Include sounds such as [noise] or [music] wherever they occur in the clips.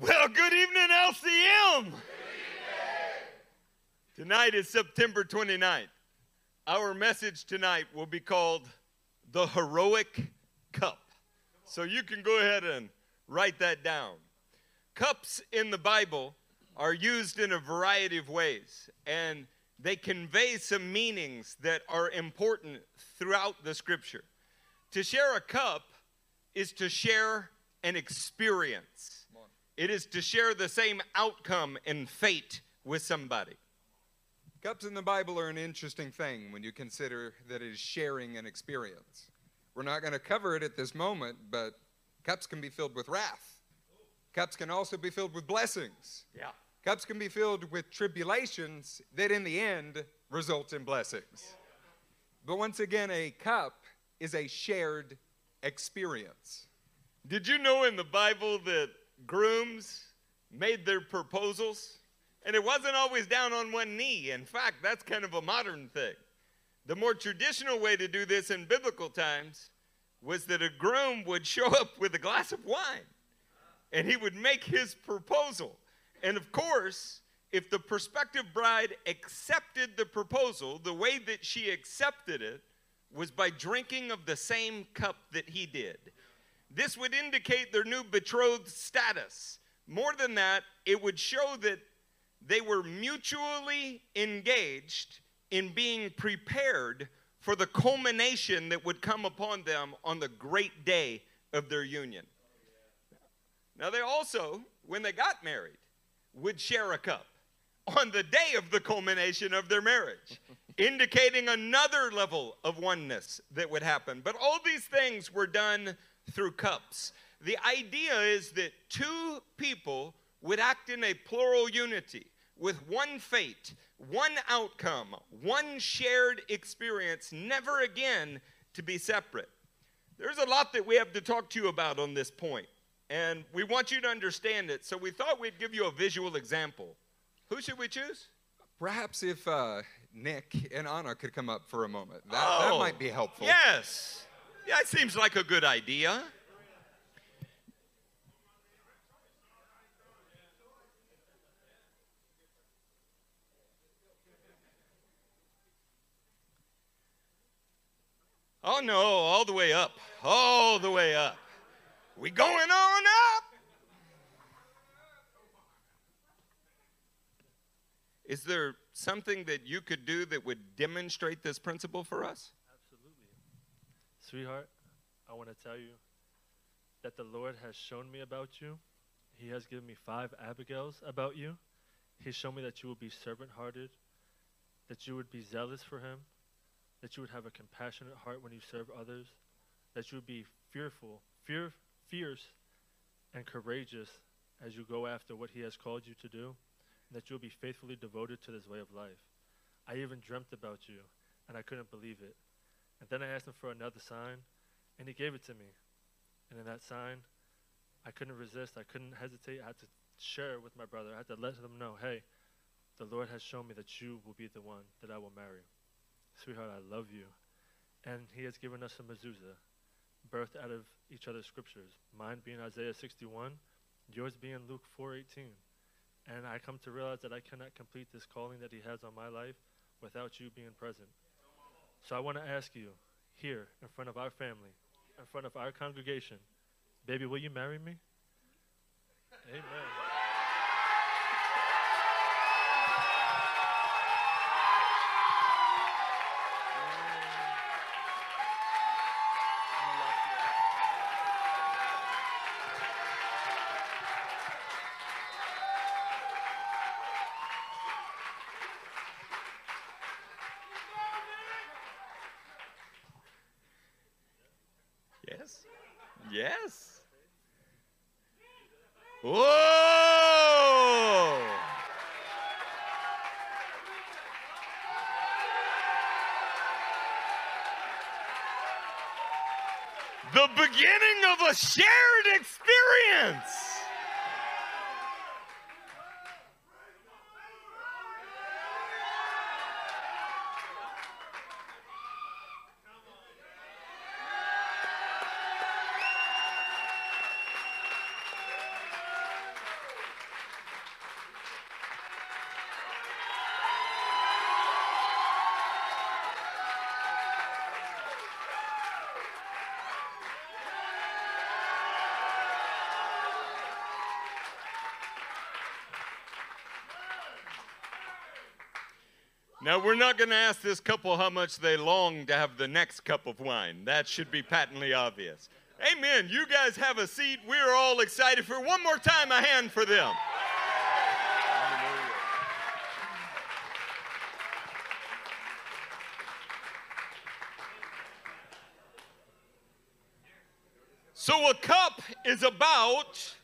Well, good evening, LCM. Good evening. Tonight is September 29th. Our message tonight will be called The Heroic Cup. So you can go ahead and write that down. Cups in the Bible are used in a variety of ways, and they convey some meanings that are important throughout the scripture. To share a cup is to share an experience it is to share the same outcome and fate with somebody. Cups in the Bible are an interesting thing when you consider that it is sharing an experience. We're not going to cover it at this moment, but cups can be filled with wrath. Cups can also be filled with blessings. Yeah. Cups can be filled with tribulations that in the end result in blessings. But once again, a cup is a shared experience. Did you know in the Bible that grooms made their proposals, and it wasn't always down on one knee. In fact, that's kind of a modern thing. The more traditional way to do this in biblical times was that a groom would show up with a glass of wine and he would make his proposal. And of course, if the prospective bride accepted the proposal, the way that she accepted it was by drinking of the same cup that he did. This would indicate their new betrothed status. More than that, it would show that they were mutually engaged in being prepared for the culmination that would come upon them on the great day of their union. Now, they also, when they got married, would share a cup on the day of the culmination of their marriage, [laughs] indicating another level of oneness that would happen. But all these things were done through cups. The idea is that two people would act in a plural unity with one fate, one outcome, one shared experience, never again to be separate. There's a lot that we have to talk to you about on this point, and we want you to understand it, so we thought we'd give you a visual example. Who should we choose? Perhaps if uh, Nick and Anna could come up for a moment, that, oh, that might be helpful. Yes. Yeah, it seems like a good idea. Oh no, all the way up. All the way up. We going on up. Is there something that you could do that would demonstrate this principle for us? Sweetheart, I want to tell you that the Lord has shown me about you. He has given me five Abigails about you. He's shown me that you will be servant hearted, that you would be zealous for Him, that you would have a compassionate heart when you serve others, that you would be fearful, fear, fierce, and courageous as you go after what He has called you to do, and that you will be faithfully devoted to this way of life. I even dreamt about you, and I couldn't believe it. And then I asked him for another sign, and he gave it to me. And in that sign, I couldn't resist. I couldn't hesitate. I had to share it with my brother. I had to let him know, hey, the Lord has shown me that you will be the one that I will marry. Sweetheart, I love you. And he has given us a mezuzah, birthed out of each other's scriptures. Mine being Isaiah 61, yours being Luke 4:18. And I come to realize that I cannot complete this calling that he has on my life without you being present. So I want to ask you here in front of our family, in front of our congregation, baby, will you marry me? Amen. Of a shared experience. Now, we're not going to ask this couple how much they long to have the next cup of wine. That should be patently obvious. Amen. You guys have a seat. We're all excited for one more time a hand for them. So, a cup is about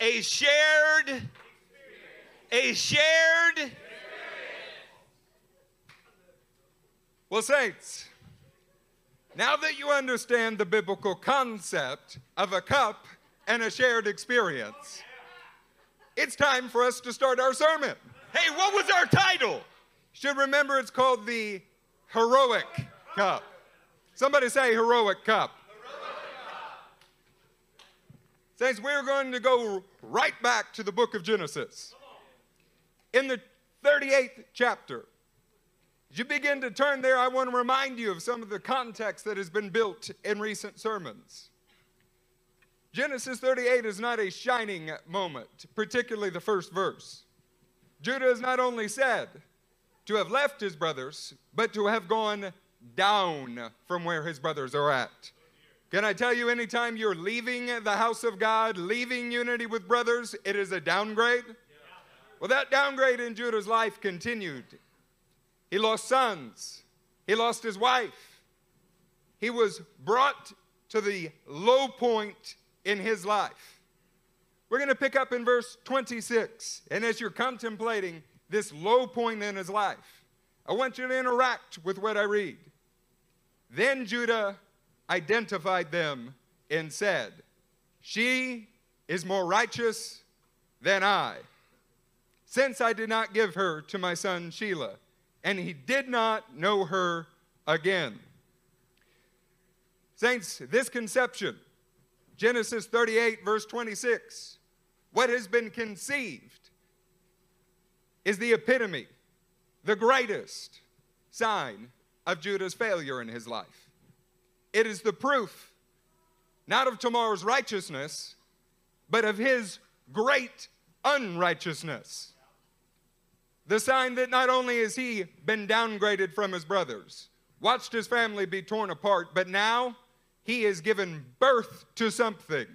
a shared, a shared. Well, saints, now that you understand the biblical concept of a cup and a shared experience, it's time for us to start our sermon. Hey, what was our title? Should remember it's called the heroic cup. Somebody say heroic cup. Saints, we're going to go right back to the book of Genesis. In the 38th chapter, as you begin to turn there, I want to remind you of some of the context that has been built in recent sermons. Genesis 38 is not a shining moment, particularly the first verse. Judah is not only said to have left his brothers, but to have gone down from where his brothers are at. Can I tell you, anytime you're leaving the house of God, leaving unity with brothers, it is a downgrade? Well, that downgrade in Judah's life continued. He lost sons, he lost his wife. He was brought to the low point in his life. We're going to pick up in verse 26. And as you're contemplating this low point in his life, I want you to interact with what I read. Then Judah identified them and said, She is more righteous than I, since I did not give her to my son Shelah, and he did not know her again. Saints, this conception, Genesis 38, verse 26, what has been conceived is the epitome, the greatest sign of Judah's failure in his life. It is the proof not of Tamar's righteousness, but of his great unrighteousness. The sign that not only has he been downgraded from his brothers, watched his family be torn apart, but now he has given birth to something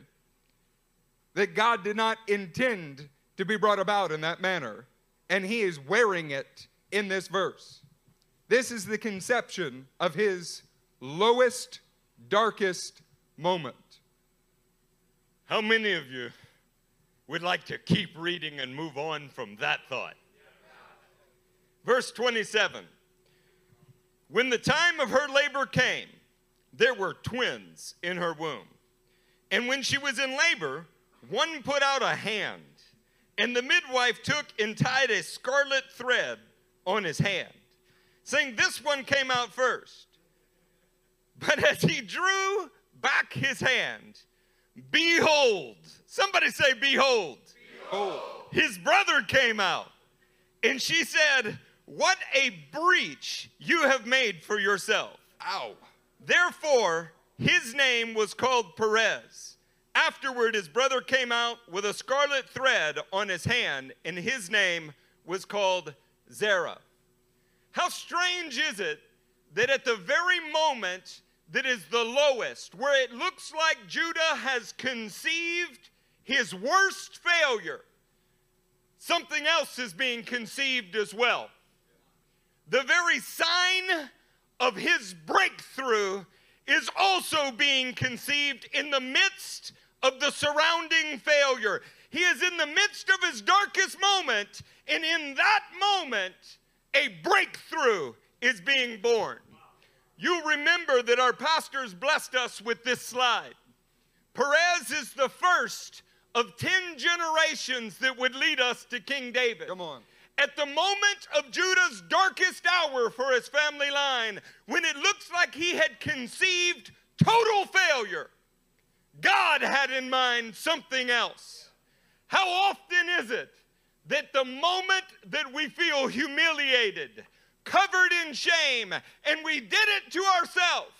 that God did not intend to be brought about in that manner. And he is wearing it in this verse. This is the conception of his lowest darkest moment. How many of you would like to keep reading and move on from that thought? Verse 27 When the time of her labor came, there were twins in her womb. And when she was in labor, one put out a hand, and the midwife took and tied a scarlet thread on his hand, saying, This one came out first. But as he drew back his hand, behold, somebody say, Behold. Behold. His brother came out, and she said, What a breach you have made for yourself. Ow. Therefore, his name was called Perez. Afterward, his brother came out with a scarlet thread on his hand, and his name was called Zerah. How strange is it that at the very moment that is the lowest, where it looks like Judah has conceived his worst failure, something else is being conceived as well. The very sign of his breakthrough is also being conceived in the midst of the surrounding failure. He is in the midst of his darkest moment, and in that moment, a breakthrough is being born. You remember that our pastors blessed us with this slide. Perez is the first of 10 generations that would lead us to King David. Come on. At the moment of Judah's darkest hour for his family line, when it looks like he had conceived total failure, God had in mind something else. How often is it that the moment that we feel humiliated, covered in shame, and we did it to ourselves,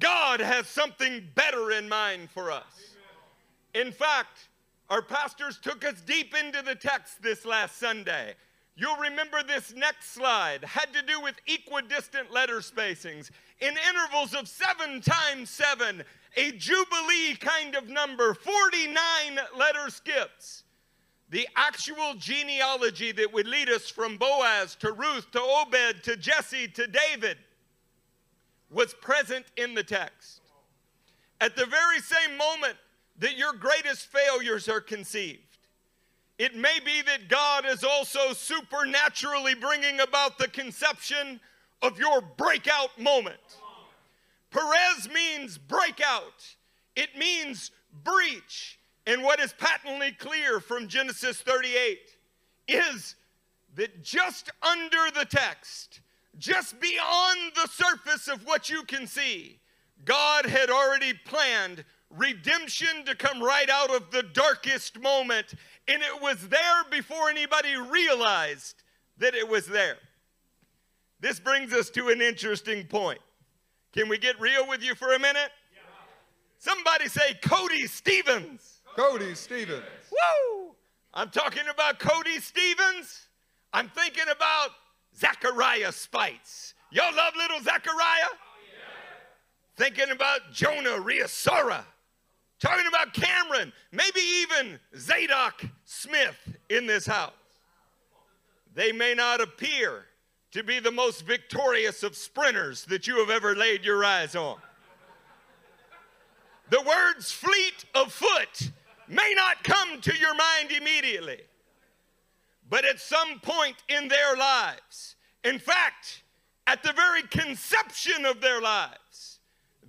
God has something better in mind for us. In fact, our pastors took us deep into the text this last Sunday. You'll remember this next slide had to do with equidistant letter spacings in intervals of seven times seven, a jubilee kind of number, 49 letter skips. The actual genealogy that would lead us from Boaz to Ruth to Obed to Jesse to David was present in the text. At the very same moment that your greatest failures are conceived, it may be that God is also supernaturally bringing about the conception of your breakout moment. Perez means breakout, it means breach. And what is patently clear from Genesis 38 is that just under the text, just beyond the surface of what you can see, God had already planned redemption to come right out of the darkest moment. And it was there before anybody realized that it was there. This brings us to an interesting point. Can we get real with you for a minute? Somebody say Cody Stevens. Cody Stevens. Woo! I'm talking about Cody Stevens. I'm thinking about Zachariah Spites. Y'all love little Zachariah? Oh, thinking about Jonah Riasora. Talking about Cameron. Maybe even Zadok Smith in this house. They may not appear to be the most victorious of sprinters that you have ever laid your eyes on. The words fleet of foot may not come to your mind immediately, but at some point in their lives, in fact, at the very conception of their lives,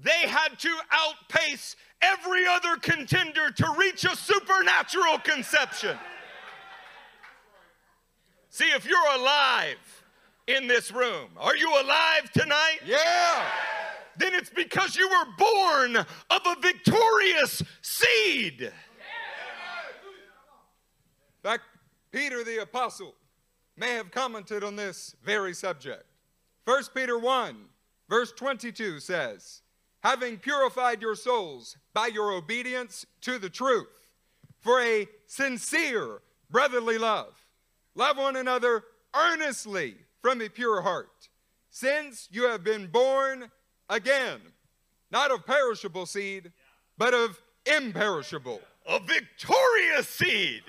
they had to outpace every other contender to reach a supernatural conception. See, if you're alive in this room, are you alive tonight? Yeah. Then it's because you were born of a victorious seed. In fact, Peter the Apostle may have commented on this very subject. 1 Peter 1, verse 22 says, Having purified your souls by your obedience to the truth, for a sincere brotherly love, love one another earnestly from a pure heart, since you have been born again, not of perishable seed, but of imperishable, A victorious seed.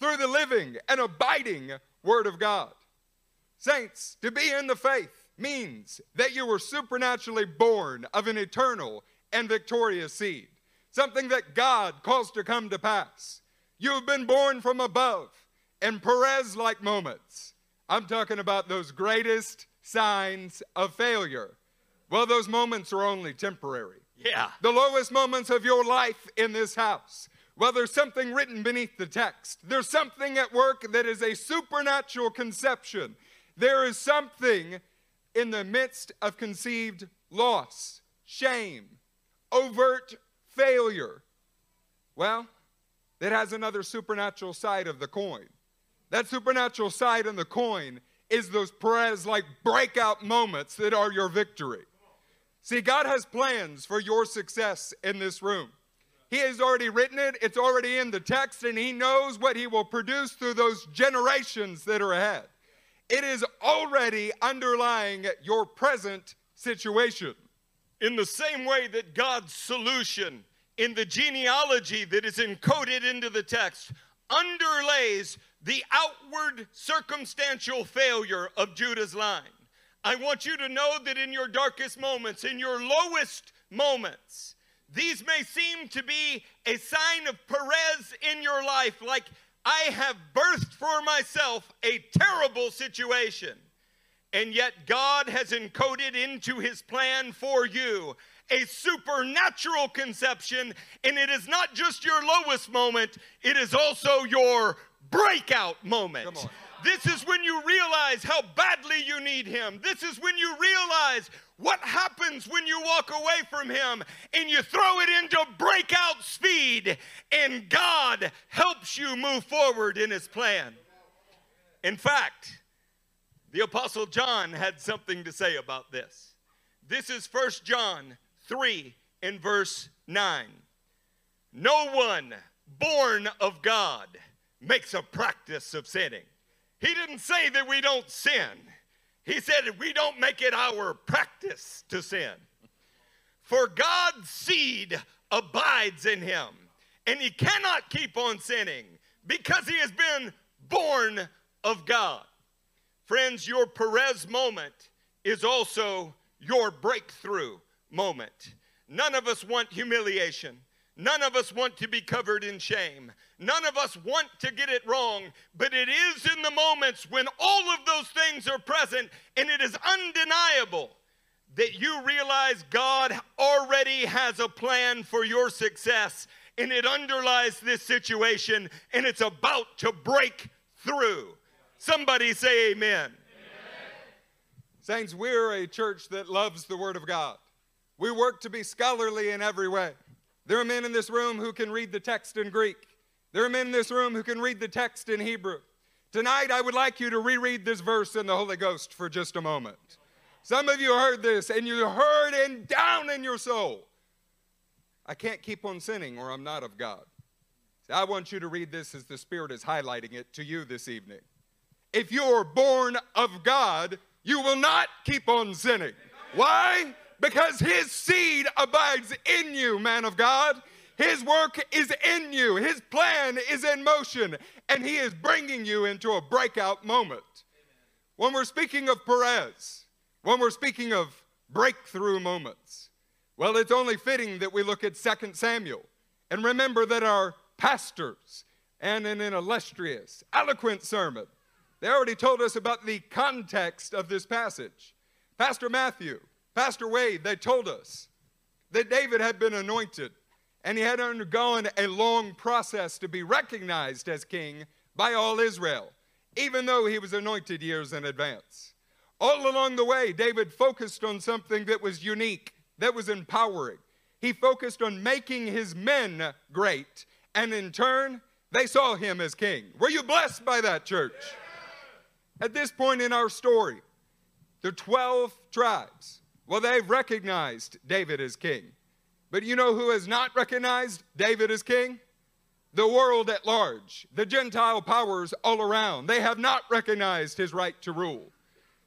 through the living and abiding Word of God. Saints, to be in the faith means that you were supernaturally born of an eternal and victorious seed, something that God caused to come to pass. You have been born from above in Perez like moments. I'm talking about those greatest signs of failure. Well, those moments are only temporary Yeah. the lowest moments of your life in this house. Well, there's something written beneath the text. There's something at work that is a supernatural conception. There is something in the midst of conceived loss, shame, overt failure. Well, that has another supernatural side of the coin. That supernatural side on the coin is those Perez like breakout moments that are your victory. See, God has plans for your success in this room. He has already written it, it's already in the text, and He knows what He will produce through those generations that are ahead. It is already underlying your present situation. In the same way that God's solution in the genealogy that is encoded into the text underlays the outward circumstantial failure of Judah's line. I want you to know that in your darkest moments, in your lowest moments, these may seem to be a sign of Perez in your life, like I have birthed for myself a terrible situation. And yet, God has encoded into his plan for you a supernatural conception. And it is not just your lowest moment, it is also your breakout moment. This is when you realize how badly you need him. This is when you realize what happens when you walk away from him and you throw it into breakout speed, and God helps you move forward in his plan. In fact, the Apostle John had something to say about this. This is 1 John 3 in verse 9. No one born of God makes a practice of sinning. He didn't say that we don't sin. He said we don't make it our practice to sin. For God's seed abides in him, and he cannot keep on sinning because he has been born of God. Friends, your Perez moment is also your breakthrough moment. None of us want humiliation. None of us want to be covered in shame. None of us want to get it wrong, but it is in the moments when all of those things are present and it is undeniable that you realize God already has a plan for your success and it underlies this situation and it's about to break through. Somebody say amen. amen. Saints, we're a church that loves the Word of God. We work to be scholarly in every way. There are men in this room who can read the text in Greek. There are men in this room who can read the text in Hebrew. Tonight, I would like you to reread this verse in the Holy Ghost for just a moment. Some of you heard this and you heard it down in your soul. I can't keep on sinning or I'm not of God. See, I want you to read this as the Spirit is highlighting it to you this evening. If you're born of God, you will not keep on sinning. Why? Because his seed abides in you, man of God. His work is in you, his plan is in motion, and he is bringing you into a breakout moment. When we're speaking of Perez, when we're speaking of breakthrough moments, well, it's only fitting that we look at 2 Samuel and remember that our pastors and in an illustrious, eloquent sermon, they already told us about the context of this passage. Pastor Matthew Pastor Wade, they told us that David had been anointed and he had undergone a long process to be recognized as king by all Israel, even though he was anointed years in advance. All along the way, David focused on something that was unique, that was empowering. He focused on making his men great, and in turn, they saw him as king. Were you blessed by that, church? At this point in our story, the 12 tribes well, they've recognized David as king. But you know who has not recognized David as king? The world at large, the Gentile powers all around. They have not recognized his right to rule.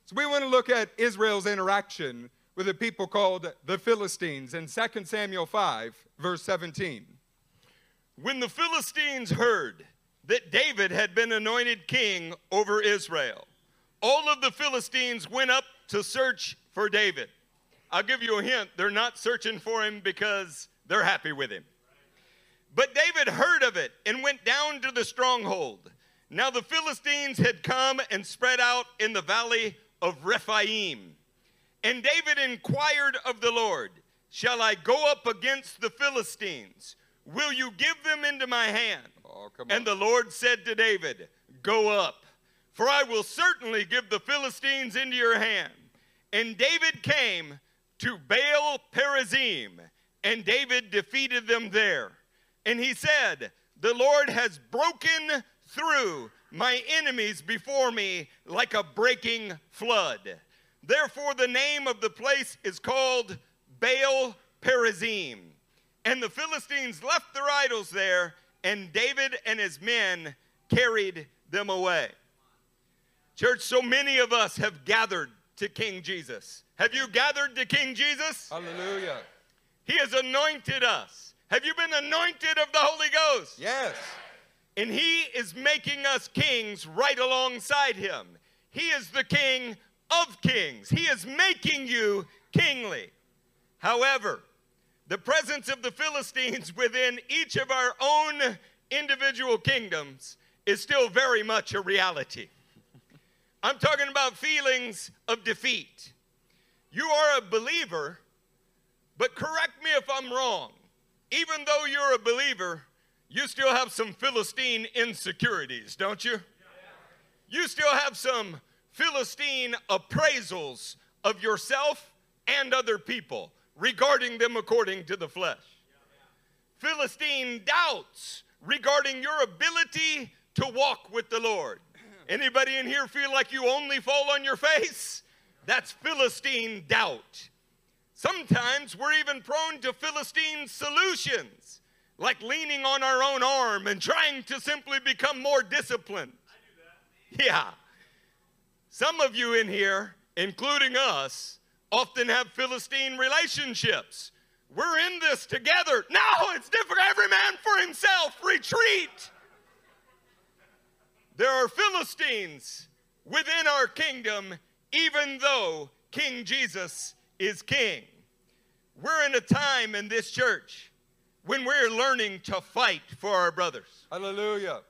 So we want to look at Israel's interaction with a people called the Philistines in 2 Samuel 5, verse 17. When the Philistines heard that David had been anointed king over Israel, all of the Philistines went up to search for David. I'll give you a hint they're not searching for him because they're happy with him. But David heard of it and went down to the stronghold. Now the Philistines had come and spread out in the valley of Rephaim. And David inquired of the Lord, Shall I go up against the Philistines? Will you give them into my hand? Oh, and the Lord said to David, Go up, for I will certainly give the Philistines into your hand. And David came to Baal Perazim, and David defeated them there. And he said, The Lord has broken through my enemies before me like a breaking flood. Therefore, the name of the place is called Baal Perazim. And the Philistines left their idols there, and David and his men carried them away. Church, so many of us have gathered to King Jesus. Have you gathered to King Jesus? Hallelujah. He has anointed us. Have you been anointed of the Holy Ghost? Yes. And He is making us kings right alongside Him. He is the King of kings. He is making you kingly. However, the presence of the Philistines [laughs] within each of our own individual kingdoms is still very much a reality. I'm talking about feelings of defeat. You are a believer, but correct me if I'm wrong. Even though you're a believer, you still have some Philistine insecurities, don't you? You still have some Philistine appraisals of yourself and other people regarding them according to the flesh. Philistine doubts regarding your ability to walk with the Lord. Anybody in here feel like you only fall on your face? That's Philistine doubt. Sometimes we're even prone to Philistine solutions, like leaning on our own arm and trying to simply become more disciplined. Yeah. Some of you in here, including us, often have Philistine relationships. We're in this together. No, it's different. Every man for himself. Retreat. There are Philistines within our kingdom, even though King Jesus is king. We're in a time in this church when we're learning to fight for our brothers. Hallelujah.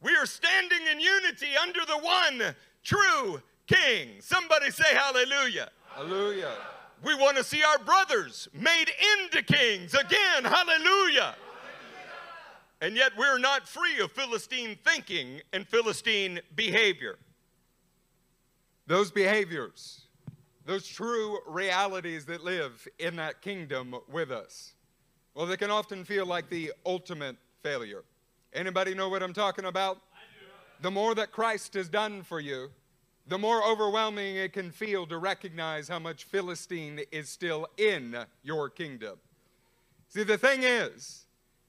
We are standing in unity under the one true king. Somebody say hallelujah. Hallelujah. We want to see our brothers made into kings again. Hallelujah. And yet we're not free of Philistine thinking and Philistine behavior. Those behaviors, those true realities that live in that kingdom with us, well, they can often feel like the ultimate failure. Anybody know what I'm talking about? The more that Christ has done for you, the more overwhelming it can feel to recognize how much Philistine is still in your kingdom. See, the thing is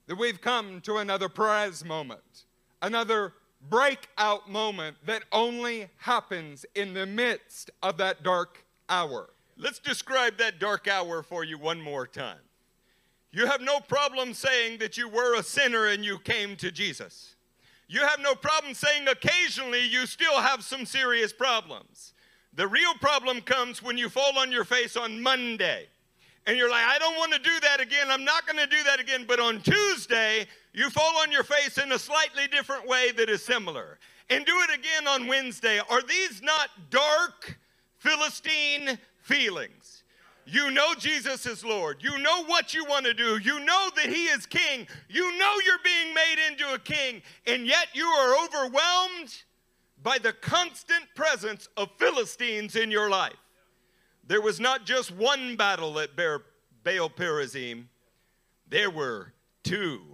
that we've come to another Perez moment, another breakout moment that only happens in the midst of that dark hour. Let's describe that dark hour for you one more time. You have no problem saying that you were a sinner and you came to Jesus. You have no problem saying occasionally you still have some serious problems. The real problem comes when you fall on your face on Monday and you're like, I don't want to do that again. I'm not going to do that again. But on Tuesday, you fall on your face in a slightly different way that is similar. And do it again on Wednesday. Are these not dark Philistine feelings? You know Jesus is Lord. You know what you want to do. You know that He is King. You know you're being made into a king. And yet you are overwhelmed by the constant presence of Philistines in your life. There was not just one battle at Baal Perazim, there were two.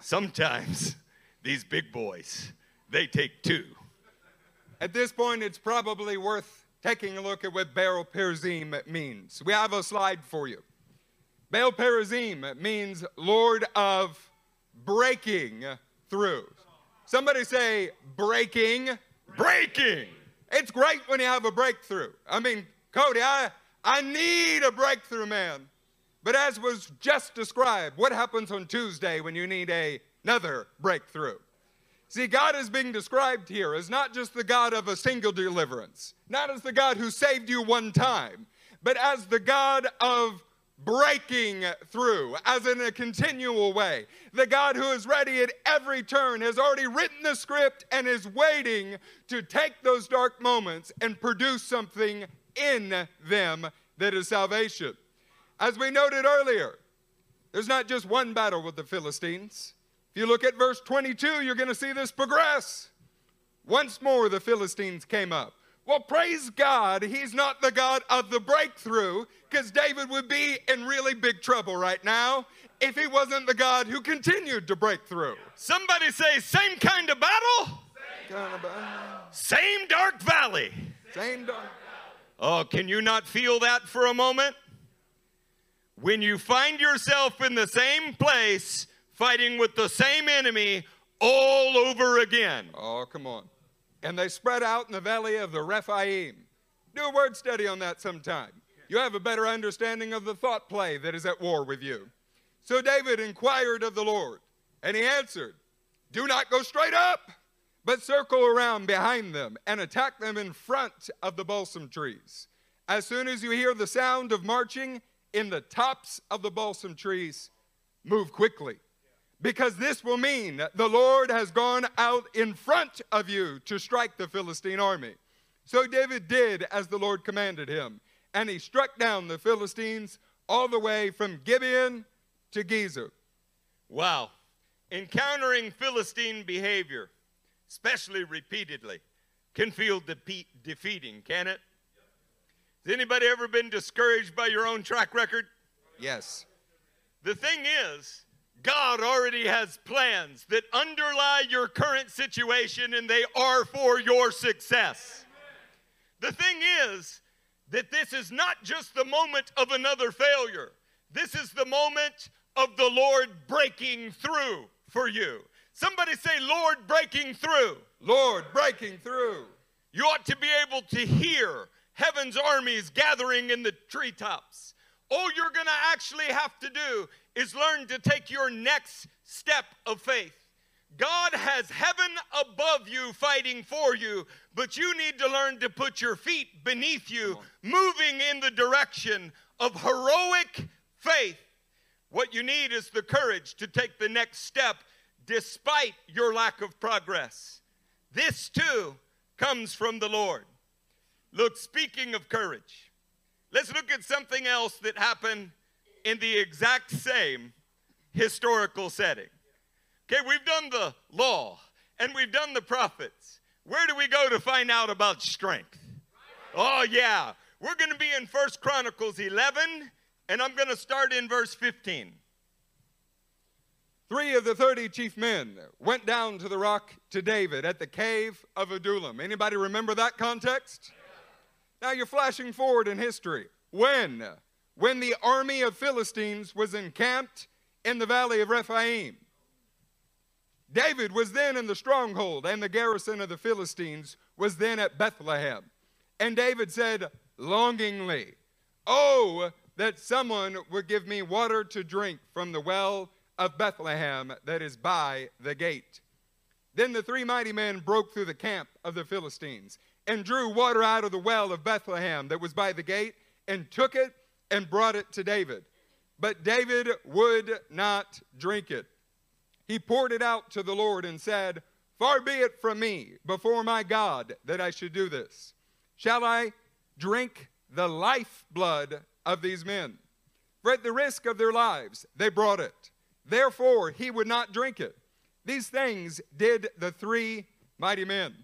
Sometimes [laughs] these big boys, they take two. At this point, it's probably worth taking a look at what Baal Perazim means. We have a slide for you. Baal Perazim means Lord of breaking through. Somebody say breaking. Breaking. It's great when you have a breakthrough. I mean, Cody, I, I need a breakthrough, man. But as was just described, what happens on Tuesday when you need a, another breakthrough? See, God is being described here as not just the God of a single deliverance, not as the God who saved you one time, but as the God of breaking through, as in a continual way. The God who is ready at every turn has already written the script and is waiting to take those dark moments and produce something in them that is salvation. As we noted earlier, there's not just one battle with the Philistines. If you look at verse 22, you're going to see this progress. Once more, the Philistines came up. Well, praise God, he's not the God of the breakthrough, because David would be in really big trouble right now if he wasn't the God who continued to break through. Somebody say, same kind of battle, Same, kind of battle. same dark valley. Same dark. Oh, can you not feel that for a moment? When you find yourself in the same place, fighting with the same enemy all over again. Oh, come on. And they spread out in the valley of the Rephaim. Do a word study on that sometime. You have a better understanding of the thought play that is at war with you. So David inquired of the Lord, and he answered, Do not go straight up, but circle around behind them and attack them in front of the balsam trees. As soon as you hear the sound of marching in the tops of the balsam trees, move quickly because this will mean the Lord has gone out in front of you to strike the Philistine army. So David did as the Lord commanded him, and he struck down the Philistines all the way from Gibeon to Gezer. Wow. Encountering Philistine behavior, especially repeatedly, can feel de- defeating, can it? Has anybody ever been discouraged by your own track record? Yes. The thing is, God already has plans that underlie your current situation and they are for your success. The thing is that this is not just the moment of another failure, this is the moment of the Lord breaking through for you. Somebody say, Lord, breaking through. Lord, breaking through. You ought to be able to hear heaven's armies gathering in the treetops. All you're going to actually have to do is learn to take your next step of faith. God has heaven above you fighting for you, but you need to learn to put your feet beneath you, moving in the direction of heroic faith. What you need is the courage to take the next step despite your lack of progress. This too comes from the Lord. Look, speaking of courage, let's look at something else that happened in the exact same historical setting. Okay, we've done the law and we've done the prophets. Where do we go to find out about strength? Oh, yeah. We're going to be in First Chronicles 11, and I'm going to start in verse 15. Three of the 30 chief men went down to the rock to David at the cave of Adullam. Anybody remember that context? Now you're flashing forward in history. When? When the army of Philistines was encamped in the valley of Rephaim. David was then in the stronghold, and the garrison of the Philistines was then at Bethlehem. And David said longingly, Oh, that someone would give me water to drink from the well of Bethlehem that is by the gate. Then the three mighty men broke through the camp of the Philistines and drew water out of the well of Bethlehem that was by the gate and took it and brought it to David. But David would not drink it. He poured it out to the Lord and said, Far be it from me before my God that I should do this. Shall I drink the lifeblood of these men? For at the risk of their lives, they brought it. Therefore, he would not drink it. These things did the three mighty men.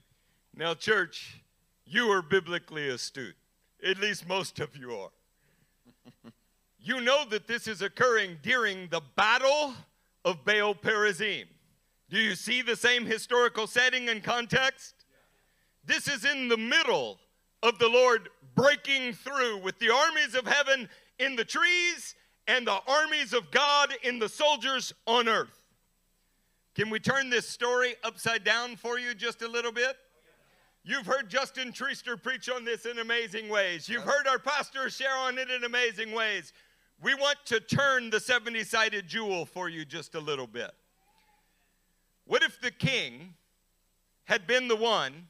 Now, church, you are biblically astute. At least most of you are. [laughs] you know that this is occurring during the battle of Baal Perazim. Do you see the same historical setting and context? This is in the middle of the Lord breaking through with the armies of heaven in the trees and the armies of God in the soldiers on earth. Can we turn this story upside down for you just a little bit? You've heard Justin Treaster preach on this in amazing ways. You've heard our pastor share on it in amazing ways. We want to turn the 70 sided jewel for you just a little bit. What if the king had been the one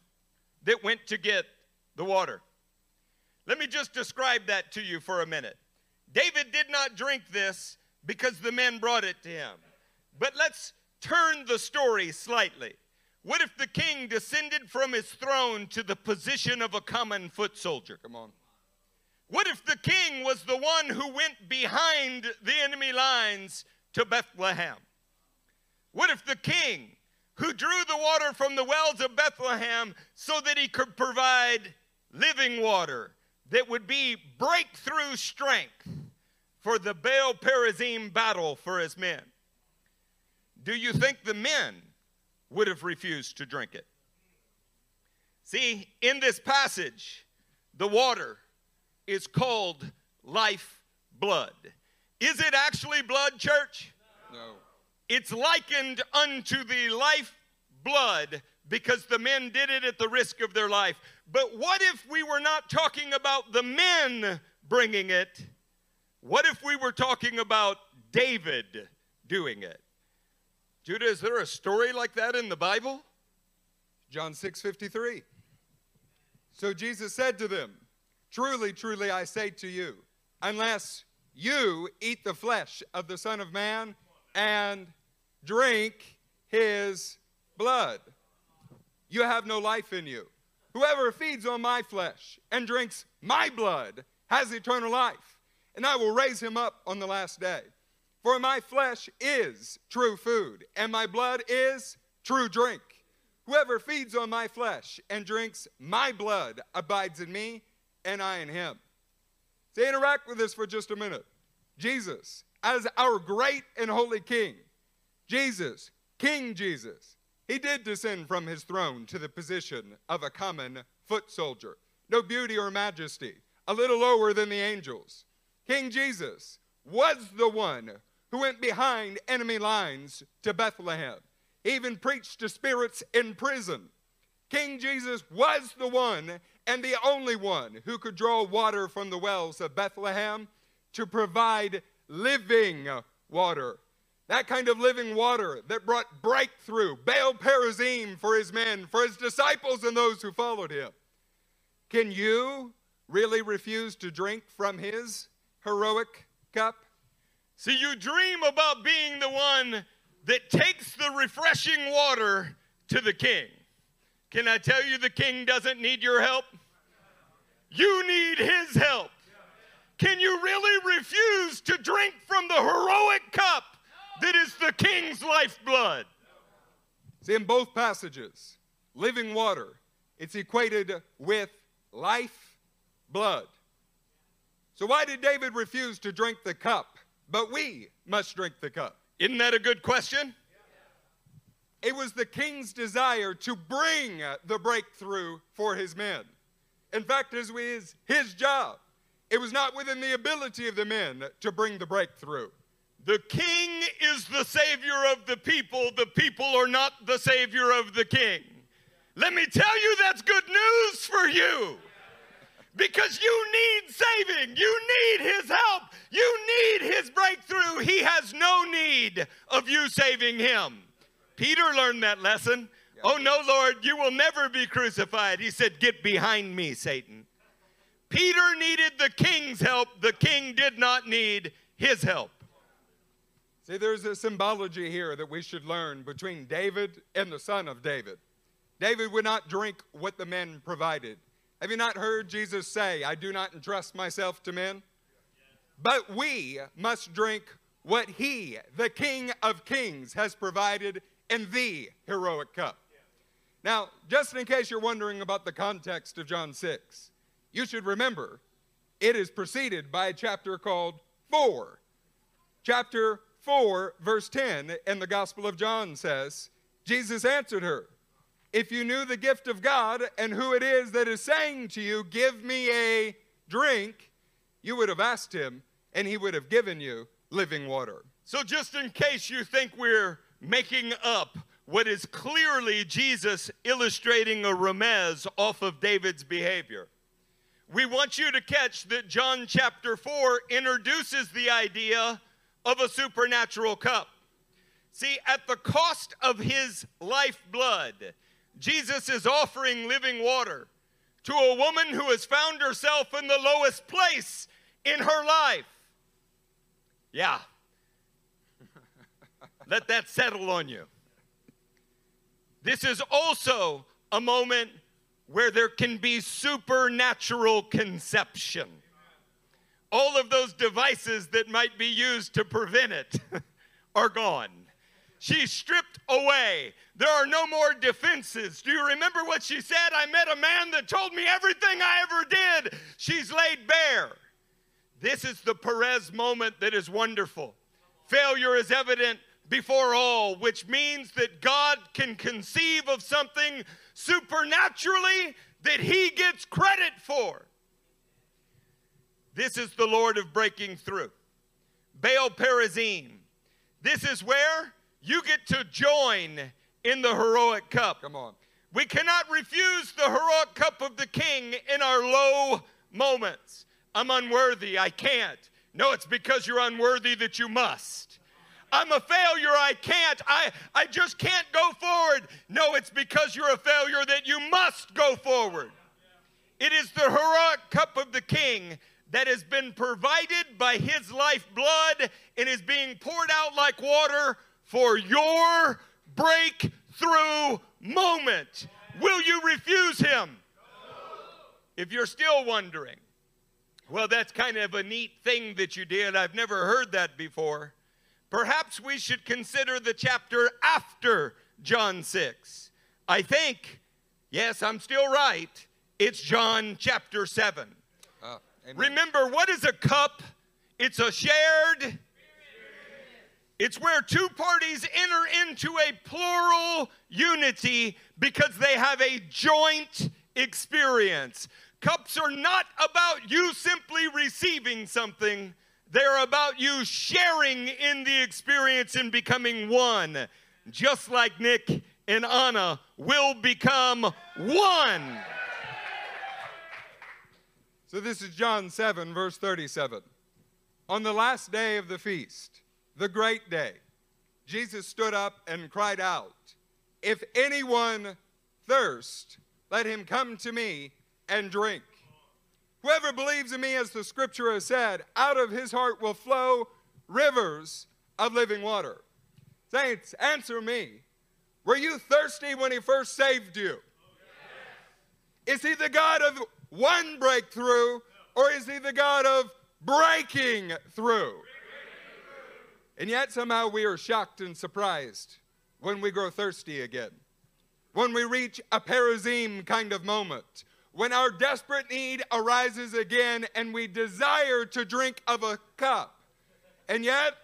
that went to get the water? Let me just describe that to you for a minute. David did not drink this because the men brought it to him. But let's turn the story slightly. What if the king descended from his throne to the position of a common foot soldier? Come on. What if the king was the one who went behind the enemy lines to Bethlehem? What if the king who drew the water from the wells of Bethlehem so that he could provide living water that would be breakthrough strength for the Baal Perazim battle for his men? Do you think the men would have refused to drink it? See, in this passage, the water is called life blood. Is it actually blood, church? No. It's likened unto the life blood because the men did it at the risk of their life. But what if we were not talking about the men bringing it? What if we were talking about David doing it? Judah, is there a story like that in the Bible? John 6:53. So Jesus said to them, Truly, truly, I say to you, unless you eat the flesh of the Son of Man and drink his blood, you have no life in you. Whoever feeds on my flesh and drinks my blood has eternal life, and I will raise him up on the last day. For my flesh is true food, and my blood is true drink. Whoever feeds on my flesh and drinks my blood abides in me, and I in him. So interact with this for just a minute. Jesus, as our great and holy King, Jesus, King Jesus, he did descend from his throne to the position of a common foot soldier. No beauty or majesty, a little lower than the angels. King Jesus was the one who went behind enemy lines to Bethlehem. He even preached to spirits in prison. King Jesus was the one and the only one who could draw water from the wells of Bethlehem to provide living water. That kind of living water that brought breakthrough, Baal Perazim for his men, for his disciples and those who followed him. Can you really refuse to drink from his heroic cup? See, you dream about being the one that takes the refreshing water to the king. Can I tell you the king doesn't need your help? You need his help. Can you really refuse to drink from the heroic cup that is the king's lifeblood? See, in both passages, living water, it's equated with life blood. So, why did David refuse to drink the cup, but we must drink the cup? Isn't that a good question? It was the king's desire to bring the breakthrough for his men. In fact, it was his job. It was not within the ability of the men to bring the breakthrough. The king is the savior of the people. The people are not the savior of the king. Let me tell you, that's good news for you. Because you need saving. You need his help. You need his breakthrough. He has no need of you saving him. Peter learned that lesson. Oh, no, Lord, you will never be crucified. He said, Get behind me, Satan. Peter needed the king's help. The king did not need his help. See, there's a symbology here that we should learn between David and the son of David. David would not drink what the men provided. Have you not heard Jesus say, I do not entrust myself to men? But we must drink what he, the King of Kings, has provided in the heroic cup. Now, just in case you're wondering about the context of John 6, you should remember it is preceded by a chapter called 4. Chapter 4, verse 10 in the Gospel of John says, Jesus answered her, If you knew the gift of God and who it is that is saying to you, Give me a drink, you would have asked him, and he would have given you living water. So, just in case you think we're making up what is clearly Jesus illustrating a remez off of David's behavior. We want you to catch that John chapter 4 introduces the idea of a supernatural cup. See, at the cost of his lifeblood, Jesus is offering living water to a woman who has found herself in the lowest place in her life. Yeah. [laughs] Let that settle on you. This is also a moment where there can be supernatural conception. All of those devices that might be used to prevent it [laughs] are gone. She's stripped away. There are no more defenses. Do you remember what she said? I met a man that told me everything I ever did. She's laid bare. This is the Perez moment that is wonderful. Failure is evident before all, which means that God can conceive of something supernaturally that He gets credit for. This is the Lord of breaking through. Baal Perazim. This is where you get to join in the heroic cup. Come on. We cannot refuse the heroic cup of the king in our low moments. I'm unworthy. I can't. No, it's because you're unworthy that you must. I'm a failure. I can't. I, I just can't go forward. No, it's because you're a failure that you must go forward. It is the heroic cup of the king that has been provided by his lifeblood and is being poured out like water for your breakthrough moment. Will you refuse him? If you're still wondering, well, that's kind of a neat thing that you did. I've never heard that before. Perhaps we should consider the chapter after John 6. I think, yes, I'm still right, it's John chapter 7. Uh, Remember, what is a cup? It's a shared. It's where two parties enter into a plural unity because they have a joint experience. Cups are not about you simply receiving something, they're about you sharing in the experience and becoming one, just like Nick and Anna will become one. So this is John 7, verse 37. On the last day of the feast, the great day, Jesus stood up and cried out, If anyone thirst, let him come to me and drink. Whoever believes in me, as the scripture has said, out of his heart will flow rivers of living water. Saints, answer me. Were you thirsty when he first saved you? Is he the God of one breakthrough, or is he the God of breaking through? And yet somehow we are shocked and surprised when we grow thirsty again. When we reach a perazim kind of moment, when our desperate need arises again and we desire to drink of a cup. And yet,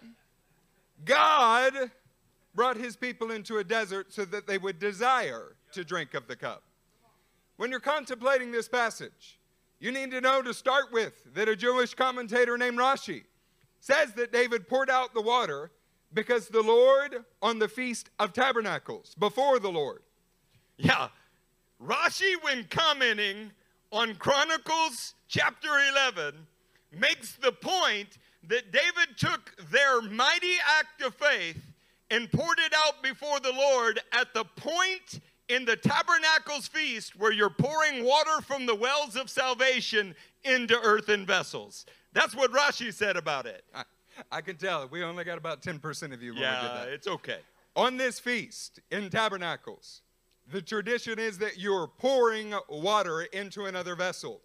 God brought his people into a desert so that they would desire to drink of the cup. When you're contemplating this passage, you need to know to start with that a Jewish commentator named Rashi says that David poured out the water because the Lord on the Feast of Tabernacles, before the Lord. Yeah, Rashi, when commenting on Chronicles chapter 11, makes the point that David took their mighty act of faith and poured it out before the Lord at the point in the tabernacles feast where you're pouring water from the wells of salvation into earthen vessels. That's what Rashi said about it. I, I can tell. We only got about 10% of you when we did Yeah, that. it's okay. On this feast in tabernacles, the tradition is that you're pouring water into another vessel.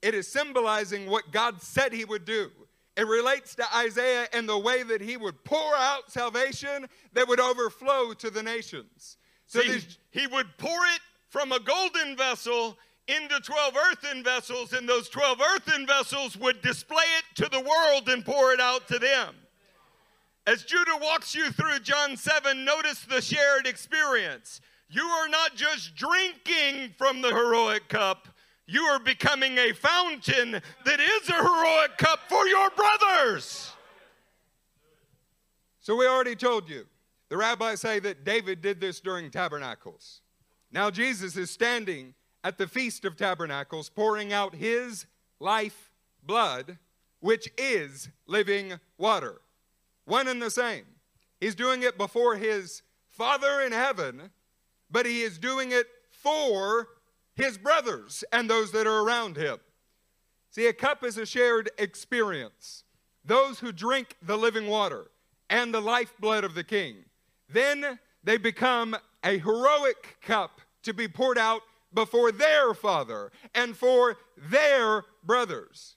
It is symbolizing what God said He would do. It relates to Isaiah and the way that He would pour out salvation that would overflow to the nations. So See, these, he would pour it from a golden vessel into 12 earthen vessels, and those 12 earthen vessels would display it to the world and pour it out to them. As Judah walks you through John 7, notice the shared experience. You are not just drinking from the heroic cup, you are becoming a fountain that is a heroic cup for your brothers. so we already told you. The rabbis say that David did this during tabernacles. Now Jesus is standing at the Feast of Tabernacles, pouring out his life blood, which is living water. One and the same. He's doing it before his Father in heaven, but he is doing it for his brothers and those that are around him. See, a cup is a shared experience. Those who drink the living water and the lifeblood of the king, then they become a heroic cup to be poured out before their father and for their brothers.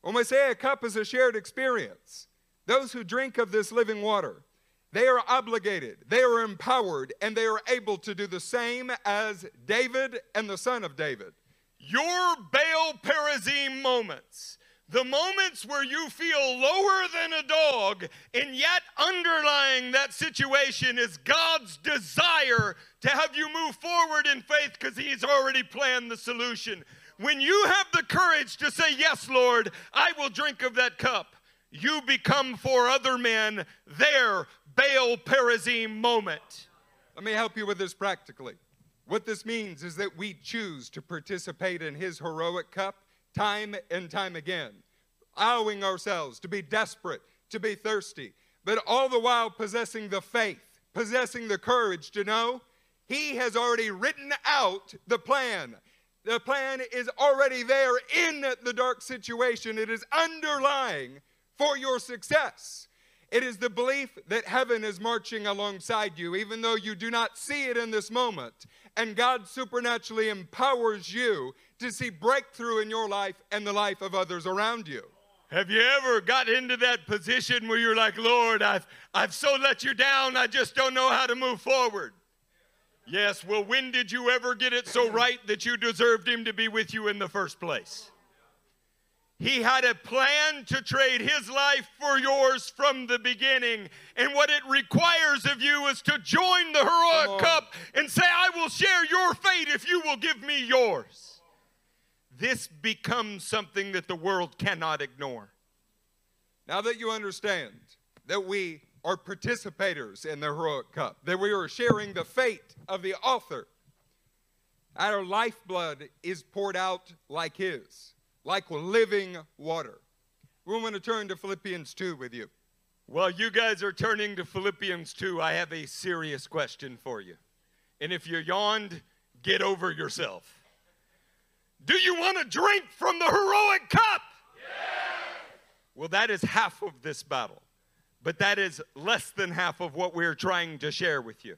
When we say a cup is a shared experience, those who drink of this living water, they are obligated, they are empowered, and they are able to do the same as David and the son of David. Your Baal Perazim moments, the moments where you feel lower than a dog, and yet underlying that situation is God's desire to have you move forward in faith because He's already planned the solution. When you have the courage to say, Yes, Lord, I will drink of that cup, you become for other men their Baal Perazim moment. Let me help you with this practically. What this means is that we choose to participate in His heroic cup time and time again, allowing ourselves to be desperate, to be thirsty, but all the while possessing the faith, possessing the courage to know He has already written out the plan. The plan is already there in the dark situation, it is underlying for your success. It is the belief that heaven is marching alongside you, even though you do not see it in this moment. And God supernaturally empowers you to see breakthrough in your life and the life of others around you. Have you ever got into that position where you're like, Lord, I've, I've so let you down, I just don't know how to move forward? Yes, well, when did you ever get it so right that you deserved Him to be with you in the first place? He had a plan to trade his life for yours from the beginning. And what it requires of you is to join the heroic cup and say, I will share your fate if you will give me yours. This becomes something that the world cannot ignore. Now that you understand that we are participators in the heroic cup, that we are sharing the fate of the author. Our lifeblood is poured out like his, like living water. We want to turn to Philippians 2 with you. While you guys are turning to Philippians 2, I have a serious question for you. And if you yawned, get over yourself. Do you want to drink from the heroic cup? Yes. Well, that is half of this battle, but that is less than half of what we're trying to share with you.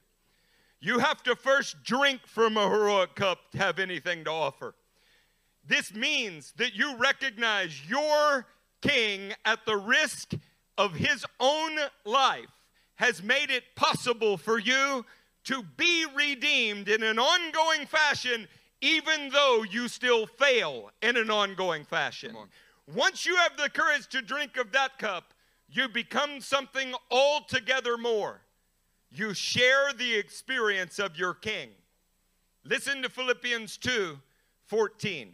You have to first drink from a heroic cup to have anything to offer. This means that you recognize your king at the risk of his own life has made it possible for you to be redeemed in an ongoing fashion, even though you still fail in an ongoing fashion. On. Once you have the courage to drink of that cup, you become something altogether more. You share the experience of your king. Listen to Philippians 2 14.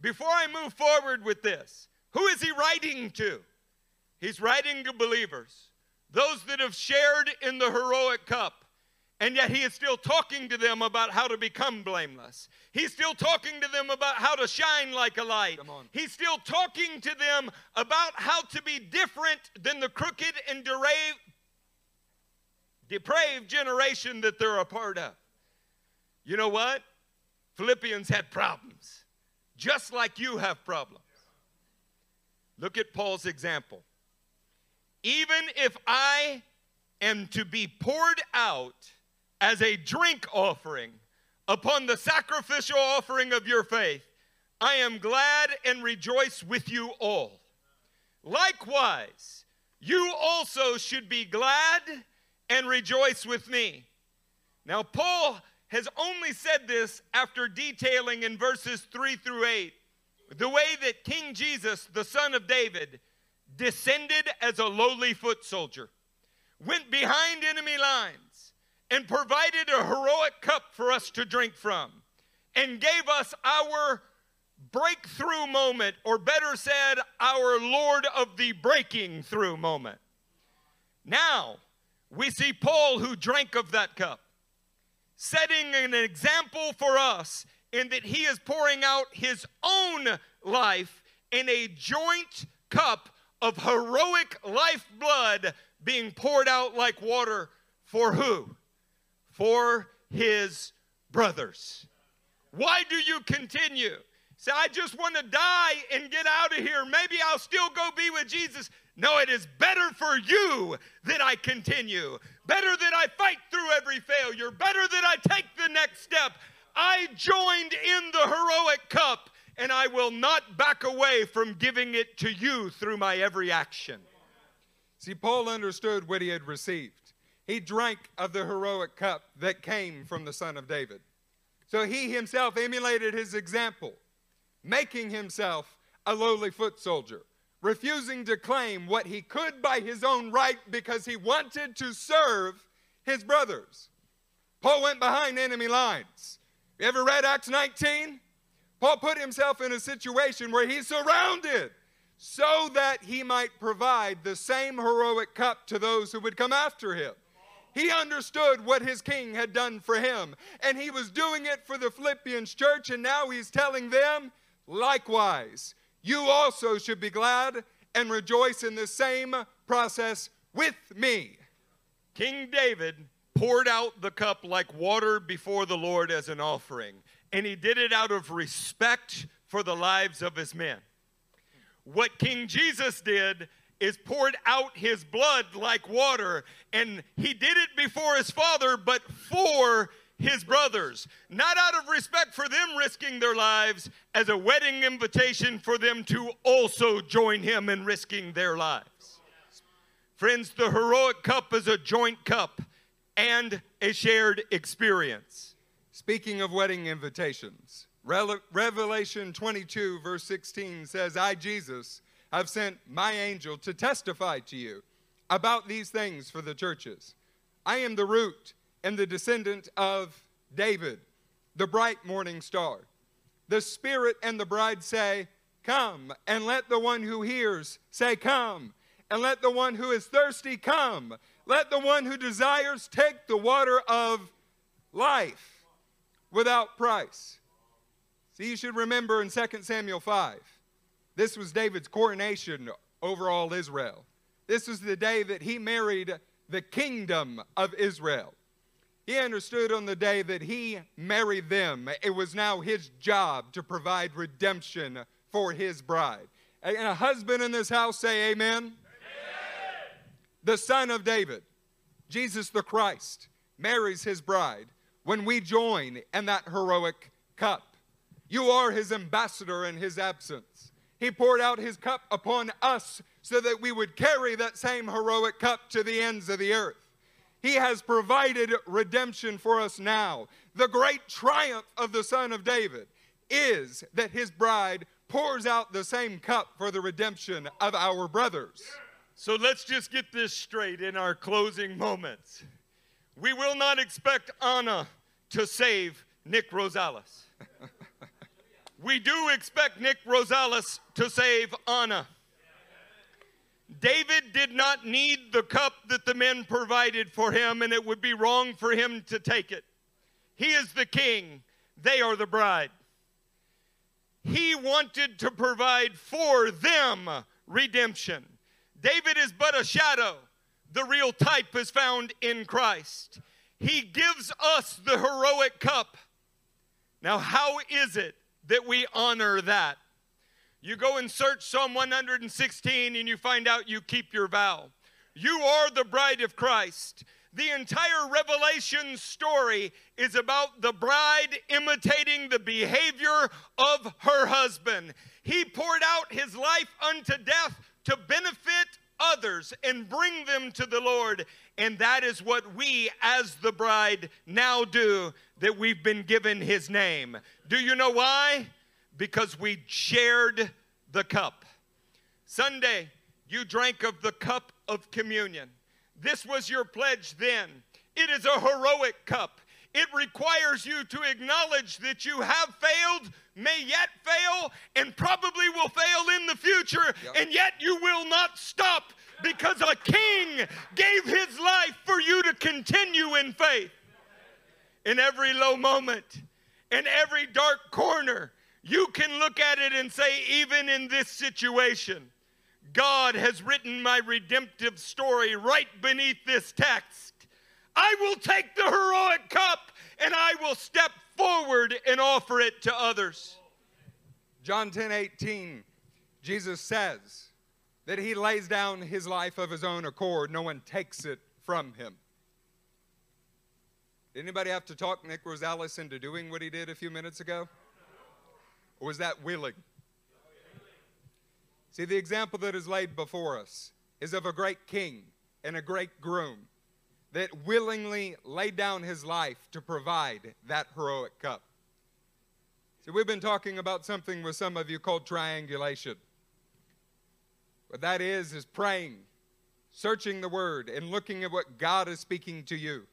Before I move forward with this, who is he writing to? He's writing to believers, those that have shared in the heroic cup. And yet he is still talking to them about how to become blameless. He's still talking to them about how to shine like a light. He's still talking to them about how to be different than the crooked and deraved, depraved generation that they're a part of. You know what? Philippians had problems, just like you have problems. Look at Paul's example. Even if I am to be poured out as a drink offering upon the sacrificial offering of your faith, I am glad and rejoice with you all. Likewise, you also should be glad and rejoice with me. Now, Paul has only said this after detailing in verses 3 through 8 the way that King Jesus, the son of David, descended as a lowly foot soldier, went behind enemy lines, and provided a heroic cup for us to drink from, and gave us our breakthrough moment, or better said, our Lord of the breaking through moment. Now, we see Paul who drank of that cup, setting an example for us in that he is pouring out his own life in a joint cup of heroic lifeblood being poured out like water for who? For his brothers. Why do you continue? Say, I just want to die and get out of here. Maybe I'll still go be with Jesus. No, it is better for you that I continue. Better that I fight through every failure. Better that I take the next step. I joined in the heroic cup and I will not back away from giving it to you through my every action. See, Paul understood what he had received. He drank of the heroic cup that came from the Son of David. So he himself emulated his example, making himself a lowly foot soldier, refusing to claim what he could by his own right because he wanted to serve his brothers. Paul went behind enemy lines. You ever read Acts 19? Paul put himself in a situation where he's surrounded so that he might provide the same heroic cup to those who would come after him. He understood what his king had done for him, and he was doing it for the Philippians church, and now he's telling them, likewise, you also should be glad and rejoice in the same process with me. King David poured out the cup like water before the Lord as an offering, and he did it out of respect for the lives of his men. What King Jesus did is poured out his blood like water, and he did it before his father, but for his brothers. Not out of respect for them risking their lives, as a wedding invitation for them to also join him in risking their lives. Friends, the heroic cup is a joint cup and a shared experience. Speaking of wedding invitations, Revelation 22, verse 16 says, I, Jesus, have sent my angel to testify to you about these things for the churches. I am the root and the descendant of David, the bright morning star. The Spirit and the bride say, Come, and let the one who hears say, Come, and let the one who is thirsty come. Let the one who desires take the water of life without price. See, you should remember in 2 Samuel 5, this was David's coronation over all Israel. This was the day that he married the kingdom of Israel. He understood on the day that he married them, it was now his job to provide redemption for his bride. And a husband in this house say, Amen. amen. The son of David, Jesus the Christ, marries his bride when we join in that heroic cup. You are his ambassador in his absence. He poured out his cup upon us so that we would carry that same heroic cup to the ends of the earth. He has provided redemption for us now. The great triumph of the Son of David is that his bride pours out the same cup for the redemption of our brothers. So let's just get this straight in our closing moments. We will not expect Anna to save Nick Rosales. [laughs] we do expect Nick Rosales to save Anna. David did not need the cup that the men provided for him, and it would be wrong for him to take it. He is the king, they are the bride. He wanted to provide for them redemption. David is but a shadow, the real type is found in Christ. He gives us the heroic cup. Now, how is it that we honor that? You go and search Psalm 116 and you find out you keep your vow. You are the bride of Christ. The entire Revelation story is about the bride imitating the behavior of her husband. He poured out his life unto death to benefit others and bring them to the Lord. And that is what we, as the bride, now do, that we've been given his name. Do you know why? Because we shared the cup. Sunday, you drank of the cup of communion. This was your pledge then. It is a heroic cup. It requires you to acknowledge that you have failed, may yet fail, and probably will fail in the future, yep. and yet you will not stop because a king gave his life for you to continue in faith. In every low moment, in every dark corner, you can look at it and say, even in this situation, God has written my redemptive story right beneath this text. I will take the heroic cup and I will step forward and offer it to others. John 10 18, Jesus says that he lays down his life of his own accord, no one takes it from him. Did anybody have to talk Nick Rosales into doing what he did a few minutes ago? Or was that willing? See, the example that is laid before us is of a great king and a great groom that willingly laid down his life to provide that heroic cup. See, we've been talking about something with some of you called triangulation. What that is, is praying, searching the Word, and looking at what God is speaking to you,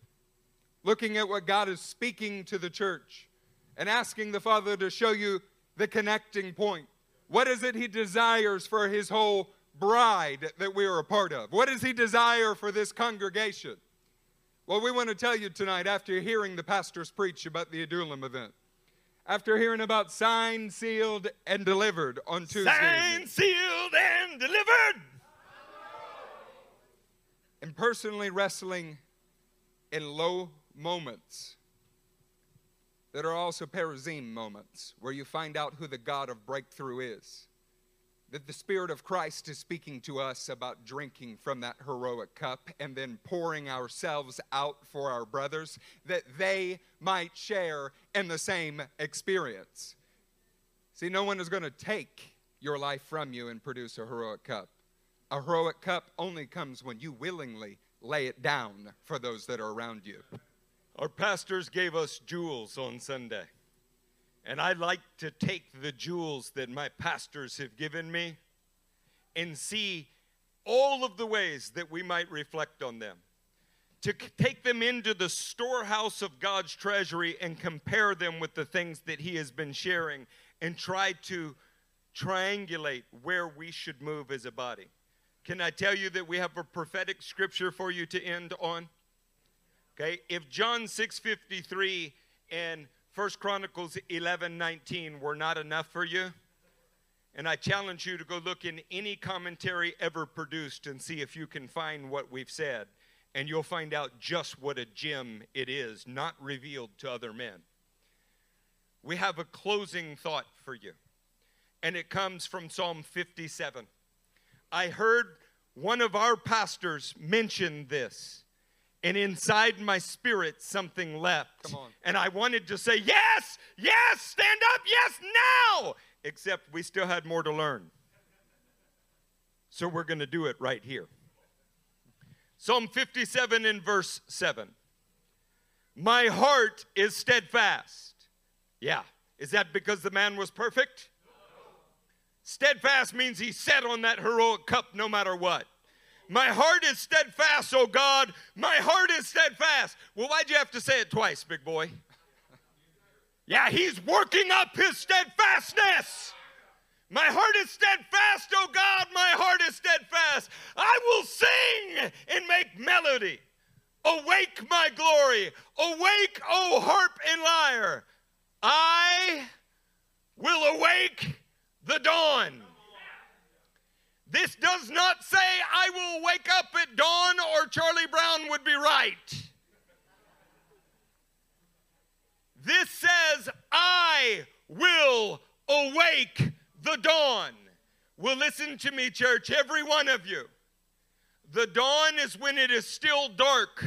looking at what God is speaking to the church, and asking the Father to show you the connecting point. What is it He desires for His whole bride that we are a part of? What does He desire for this congregation? Well, we want to tell you tonight, after hearing the pastors preach about the Adullam event, after hearing about signed, sealed, and delivered on Tuesday. Signed, sealed, and delivered. And personally wrestling in low moments that are also perazim moments where you find out who the God of breakthrough is. That the Spirit of Christ is speaking to us about drinking from that heroic cup and then pouring ourselves out for our brothers that they might share in the same experience. See, no one is going to take your life from you and produce a heroic cup. A heroic cup only comes when you willingly lay it down for those that are around you. Our pastors gave us jewels on Sunday. And I like to take the jewels that my pastors have given me and see all of the ways that we might reflect on them. To take them into the storehouse of God's treasury and compare them with the things that He has been sharing and try to triangulate where we should move as a body. Can I tell you that we have a prophetic scripture for you to end on? Okay, if John 6:53 and 1 Chronicles 11:19 were not enough for you, and I challenge you to go look in any commentary ever produced and see if you can find what we've said, and you'll find out just what a gem it is, not revealed to other men. We have a closing thought for you, and it comes from Psalm 57. I heard one of our pastors mention this, and inside my spirit, something leapt. Come on. And I wanted to say, Yes, yes, stand up, yes, now. Except we still had more to learn. So we're going to do it right here. Psalm 57 in verse 7. My heart is steadfast. Yeah. Is that because the man was perfect? Steadfast means he sat on that heroic cup no matter what. My heart is steadfast, oh God. My heart is steadfast. Well, why'd you have to say it twice, big boy? Yeah, he's working up his steadfastness. My heart is steadfast, oh God, my heart is steadfast. I will sing and make melody. Awake, my glory. Awake, O harp and lyre. I will awake the dawn. This does not say I will wake up at dawn or Charlie Brown would be right. This says, I will awake the dawn. Well, listen to me, church, every one of you. The dawn is when it is still dark,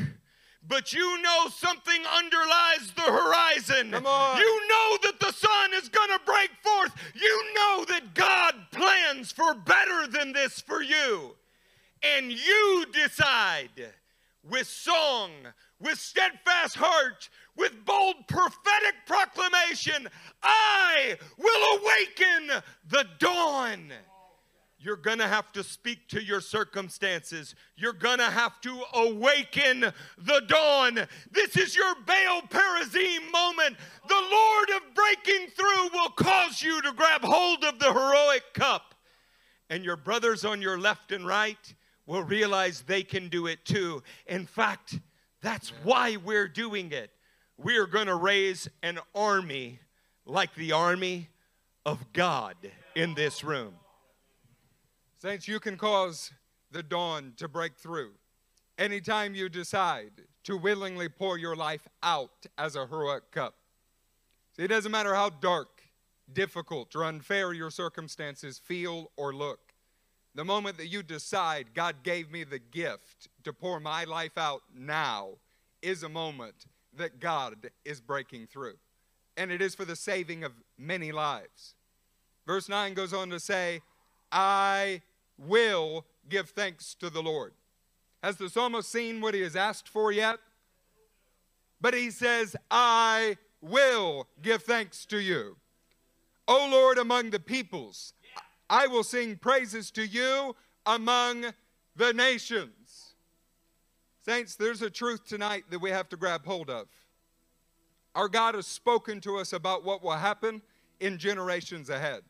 but you know something underlies the horizon. Come on. You know that the sun is going to break forth. You know that God plans for better than this for you. And you decide with song, with steadfast heart, with bold prophetic proclamation, I will awaken the dawn. You're going to have to speak to your circumstances. You're going to have to awaken the dawn. This is your Baal Perazim moment. The Lord of breaking through will cause you to grab hold of the heroic cup. And your brothers on your left and right will realize they can do it too. In fact, that's why we're doing it. We are going to raise an army like the army of God in this room. Saints, you can cause the dawn to break through anytime you decide to willingly pour your life out as a heroic cup. See, it doesn't matter how dark, difficult, or unfair your circumstances feel or look. The moment that you decide God gave me the gift to pour my life out now is a moment that God is breaking through. And it is for the saving of many lives. Verse 9 goes on to say, I will give thanks to the Lord. Has the psalmist seen what he has asked for yet? But he says, I will give thanks to you. O Lord, among the peoples, I will sing praises to you among the nations. Saints, there's a truth tonight that we have to grab hold of. Our God has spoken to us about what will happen in generations ahead.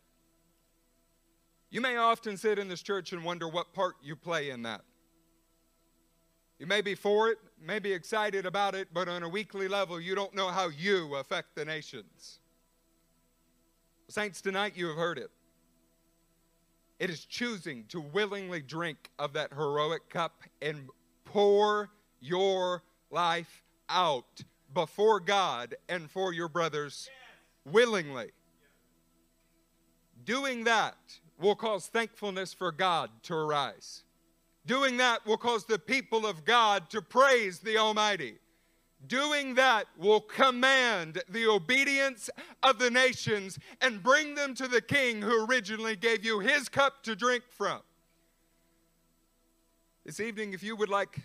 You may often sit in this church and wonder what part you play in that. You may be for it, may be excited about it, but on a weekly level, you don't know how you affect the nations. Saints, tonight you have heard it. It is choosing to willingly drink of that heroic cup and pour your life out before God and for your brothers willingly. Doing that will cause thankfulness for God to arise. Doing that will cause the people of God to praise the Almighty. Doing that will command the obedience of the nations and bring them to the king who originally gave you his cup to drink from. This evening, if you would like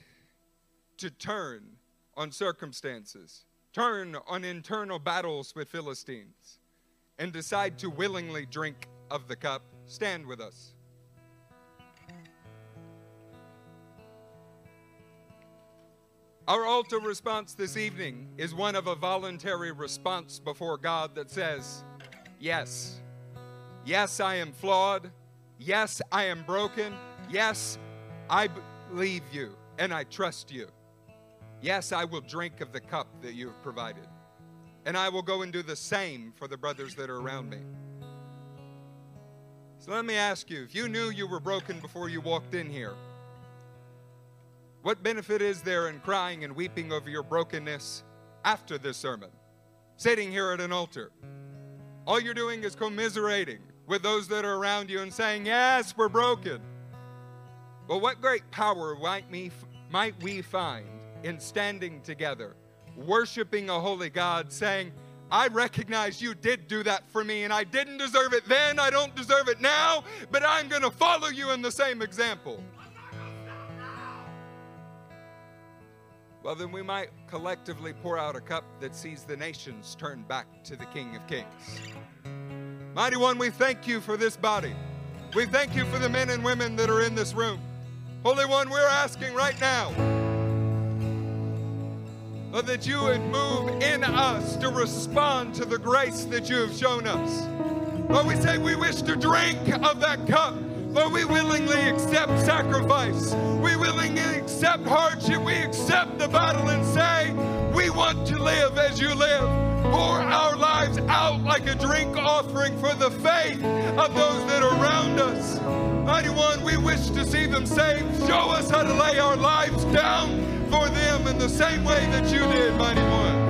to turn on circumstances, turn on internal battles with Philistines, and decide to willingly drink of the cup, stand with us. Our altar response this evening is one of a voluntary response before God that says, Yes, yes, I am flawed. Yes, I am broken. Yes, I believe you and I trust you. Yes, I will drink of the cup that you have provided. And I will go and do the same for the brothers that are around me. So let me ask you if you knew you were broken before you walked in here, what benefit is there in crying and weeping over your brokenness after this sermon? Sitting here at an altar. All you're doing is commiserating with those that are around you and saying, Yes, we're broken. But what great power might, me, might we find in standing together, worshiping a holy God, saying, I recognize you did do that for me, and I didn't deserve it then, I don't deserve it now, but I'm going to follow you in the same example. well, then we might collectively pour out a cup that sees the nations turn back to the King of Kings. Mighty One, we thank you for this body. We thank you for the men and women that are in this room. Holy One, we're asking right now that you would move in us to respond to the grace that you have shown us. Lord, we say we wish to drink of that cup Lord, we willingly accept sacrifice. We willingly accept hardship. We accept the battle and say, we want to live as you live. Pour our lives out like a drink offering for the faith of those that are around us. Mighty One, we wish to see them saved. Show us how to lay our lives down for them in the same way that you did, Mighty One.